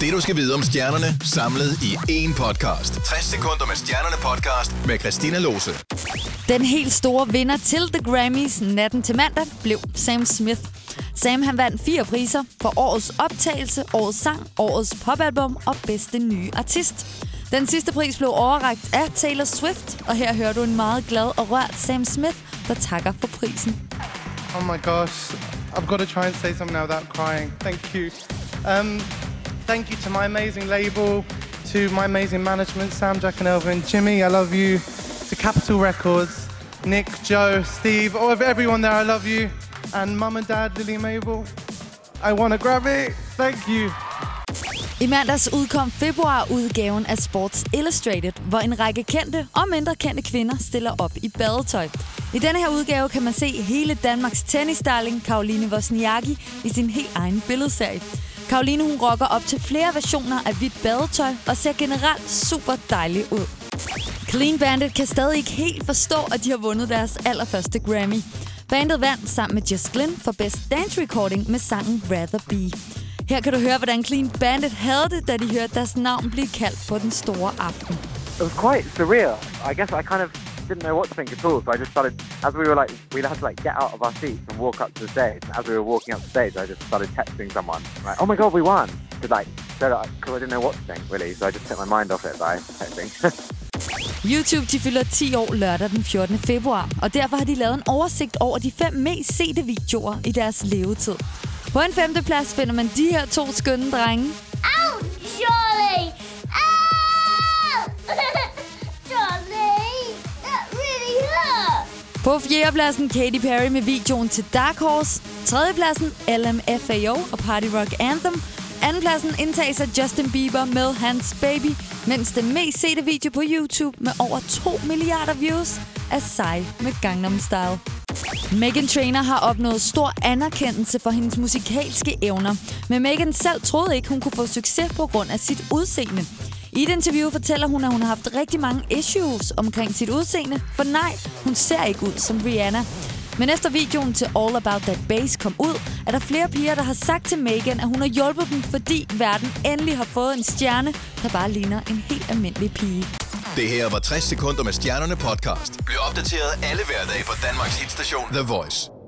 Det du skal vide om stjernerne, samlet i én podcast. 60 sekunder med stjernerne podcast med Christina Lose. Den helt store vinder til The Grammys natten til mandag blev Sam Smith. Sam han vandt fire priser for årets optagelse, årets sang, årets popalbum og bedste nye artist. Den sidste pris blev overragt af Taylor Swift, og her hører du en meget glad og rørt Sam Smith, der takker for prisen. Oh my gosh, I've got to try and say something now without crying. Thank you. Um, thank you to my amazing label, to my amazing management, Sam, Jack, and Elvin. Jimmy, I love you. To Capitol Records, Nick, Joe, Steve, all of everyone there, I love you. And mum and dad, Lily Mabel, I want to grab it. Thank you. I mandags udkom februarudgaven af Sports Illustrated, hvor en række kendte og mindre kendte kvinder stiller op i badetøj. I denne her udgave kan man se hele Danmarks tennisdarling Karoline Wozniacki i sin helt egen billedserie. Karoline hun rocker op til flere versioner af hvidt badetøj og ser generelt super dejlig ud. Clean Bandit kan stadig ikke helt forstå, at de har vundet deres allerførste Grammy. Bandet vandt sammen med Jess Glynn for Best Dance Recording med sangen Rather Be. Her kan du høre, hvordan Clean Bandit havde det, da de hørte deres navn blive kaldt på den store aften. it was quite surreal. I guess I kind of didn't know what to think at all. So I just started, as we were like, we had to like get out of our seats and walk up to the stage. And as we were walking up the stage, I just started texting someone, like, "Oh my god, we won!" Because like, so because I didn't know what to think really. So I just took my mind off it by texting. YouTube de fylder 10 år lørdag den 14. februar, og derfor har de lavet en oversigt over de fem mest sete videoer i deres levetid. På en femteplads finder man de her to skønne drenge. På fjerdepladsen Katy Perry med videoen til Dark Horse. Tredjepladsen LMFAO og Party Rock Anthem. Andenpladsen indtages af Justin Bieber med Hans Baby, mens den mest sete video på YouTube med over 2 milliarder views er Psy med Gangnam Style. Megan Trainer har opnået stor anerkendelse for hendes musikalske evner, men Megan selv troede ikke, hun kunne få succes på grund af sit udseende. I et interview fortæller hun, at hun har haft rigtig mange issues omkring sit udseende, for nej, hun ser ikke ud som Rihanna. Men efter videoen til All About That Bass kom ud, er der flere piger, der har sagt til Megan, at hun har hjulpet dem, fordi verden endelig har fået en stjerne, der bare ligner en helt almindelig pige. Det her var 60 sekunder med stjernerne podcast. Bliv opdateret alle hverdage på Danmarks hitstation The Voice.